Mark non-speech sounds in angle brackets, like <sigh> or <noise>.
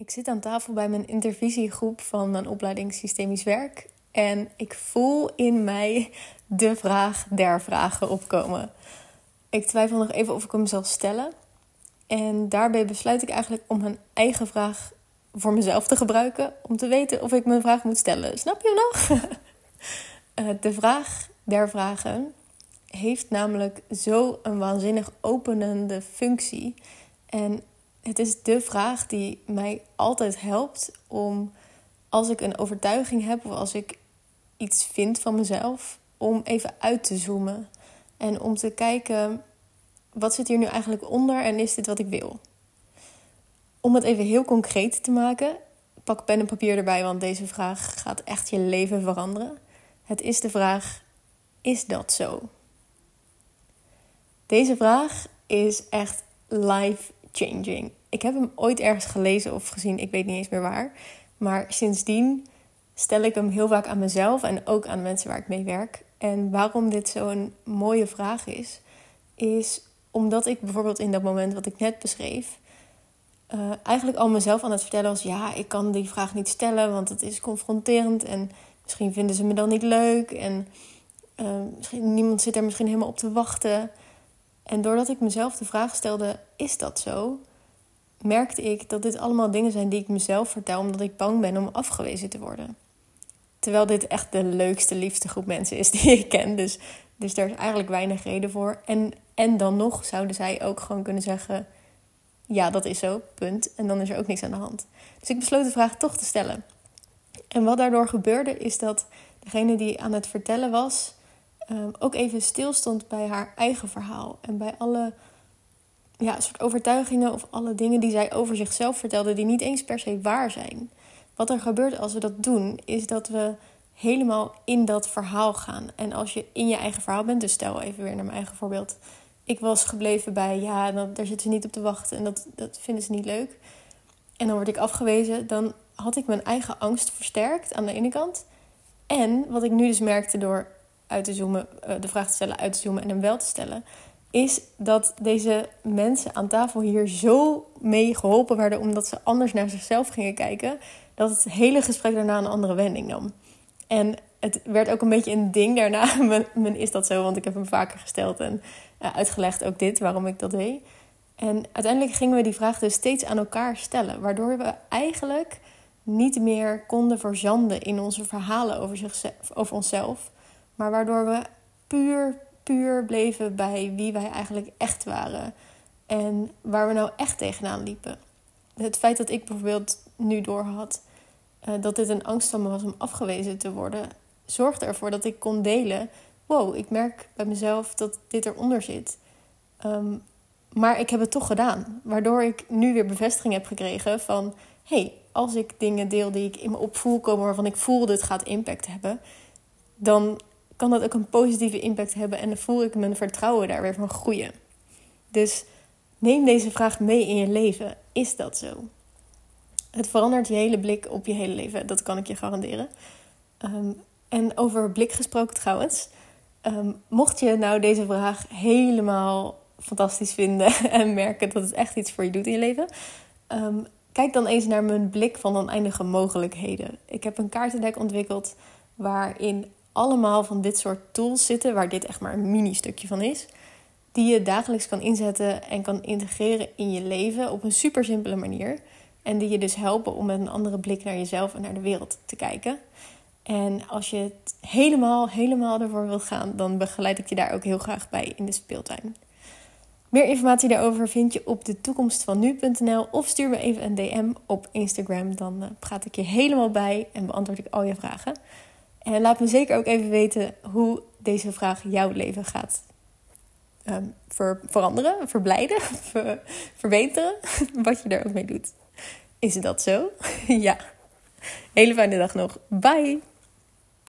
Ik zit aan tafel bij mijn intervisiegroep van mijn opleiding Systemisch Werk. En ik voel in mij de vraag der vragen opkomen. Ik twijfel nog even of ik hem zal stellen. En daarbij besluit ik eigenlijk om mijn eigen vraag voor mezelf te gebruiken. Om te weten of ik mijn vraag moet stellen. Snap je nog? <laughs> Eh, de vraag der vragen heeft namelijk zo een waanzinnig openende functie. En het is de vraag die mij altijd helpt om als ik een overtuiging heb of als ik iets vind van mezelf, om even uit te zoomen en om te kijken wat zit hier nu eigenlijk onder en is dit wat ik wil. Om het even heel concreet te maken, pak pen en papier erbij, want deze vraag gaat echt je leven veranderen. Het is de vraag: is dat zo? Deze vraag is echt life changing. Ik heb hem ooit ergens gelezen of gezien, ik weet niet eens meer waar. Maar sindsdien stel ik hem heel vaak aan mezelf en ook aan mensen waar ik mee werk. En waarom dit zo'n mooie vraag is, is omdat ik bijvoorbeeld in dat moment wat ik net beschreef, uh, eigenlijk al mezelf aan het vertellen was: ja, ik kan die vraag niet stellen, want het is confronterend en misschien vinden ze me dan niet leuk en uh, misschien, niemand zit er misschien helemaal op te wachten. En doordat ik mezelf de vraag stelde: is dat zo? merkte ik dat dit allemaal dingen zijn die ik mezelf vertel omdat ik bang ben om afgewezen te worden. Terwijl dit echt de leukste, liefste groep mensen is die <laughs> ik ken. Dus, dus daar is eigenlijk weinig reden voor. En, en dan nog zouden zij ook gewoon kunnen zeggen: Ja, dat is zo, punt. En dan is er ook niks aan de hand. Dus ik besloot de vraag toch te stellen. En wat daardoor gebeurde, is dat degene die aan het vertellen was, um, ook even stilstond bij haar eigen verhaal. En bij alle ja, soort overtuigingen of alle dingen die zij over zichzelf vertelde, die niet eens per se waar zijn. Wat er gebeurt als we dat doen, is dat we helemaal in dat verhaal gaan. En als je in je eigen verhaal bent, dus stel even weer naar mijn eigen voorbeeld. Ik was gebleven bij, ja, dan, daar zitten ze niet op te wachten en dat, dat vinden ze niet leuk. En dan word ik afgewezen, dan had ik mijn eigen angst versterkt aan de ene kant. En wat ik nu dus merkte door uit te zoomen, eh, de vraag te stellen, uit te zoomen en hem wel te stellen, is dat deze mensen aan tafel hier zo mee geholpen werden omdat ze anders naar zichzelf gingen kijken, dat het hele gesprek daarna een andere wending nam. En het werd ook een beetje een ding daarna. <laughs> Men, is dat zo, want ik heb hem vaker gesteld en uh, uitgelegd ook dit, waarom ik dat deed. En uiteindelijk gingen we die vraag dus steeds aan elkaar stellen, waardoor we eigenlijk niet meer konden verzanden in onze verhalen over, zichzelf, over onszelf, maar waardoor we puur puur bleven bij wie wij eigenlijk echt waren. En waar we nou echt tegenaan liepen. Het feit dat ik bijvoorbeeld nu doorhad uh, dat dit een angst van me was om afgewezen te worden, zorgde ervoor dat ik kon delen. Wow, ik merk bij mezelf dat dit eronder zit. Ehm, maar ik heb het toch gedaan. Waardoor ik nu weer bevestiging heb gekregen van: hey, als ik dingen deel die ik in me opvoel komen waarvan ik voel het gaat impact hebben, dan kan dat ook een positieve impact hebben en dan voel ik mijn vertrouwen daar weer van groeien. Dus neem deze vraag mee in je leven. Is dat zo? Het verandert je hele blik op je hele leven, dat kan ik je garanderen. Ehm, en over blik gesproken trouwens. Ehm, mocht je nou deze vraag helemaal fantastisch vinden <laughs> en merken dat het echt iets voor je doet in je leven, ehm, kijk dan eens naar mijn blik van oneindige mogelijkheden. Ik heb een kaartendek ontwikkeld waarin allemaal van dit soort tools zitten, waar dit echt maar een mini stukje van is, die je dagelijks kan inzetten en kan integreren in je leven op een super simpele manier. En die je dus helpen om met een andere blik naar jezelf en naar de wereld te kijken. En als je het helemaal, helemaal ervoor wilt gaan, dan begeleid ik je daar ook heel graag bij in de speeltuin. Meer informatie daarover vind je op de toekomstvanu.nl of stuur me even een DM op Instagram. Dan eh, praat ik je helemaal bij en beantwoord ik al je vragen. En laat me zeker ook even weten hoe deze vraag jouw leven gaat um, ver veranderen, verblijden, <laughs> ver verbeteren. <laughs> Wat je er ook mee doet. Is dat zo? <laughs> ja. Hele fijne dag nog. Bye.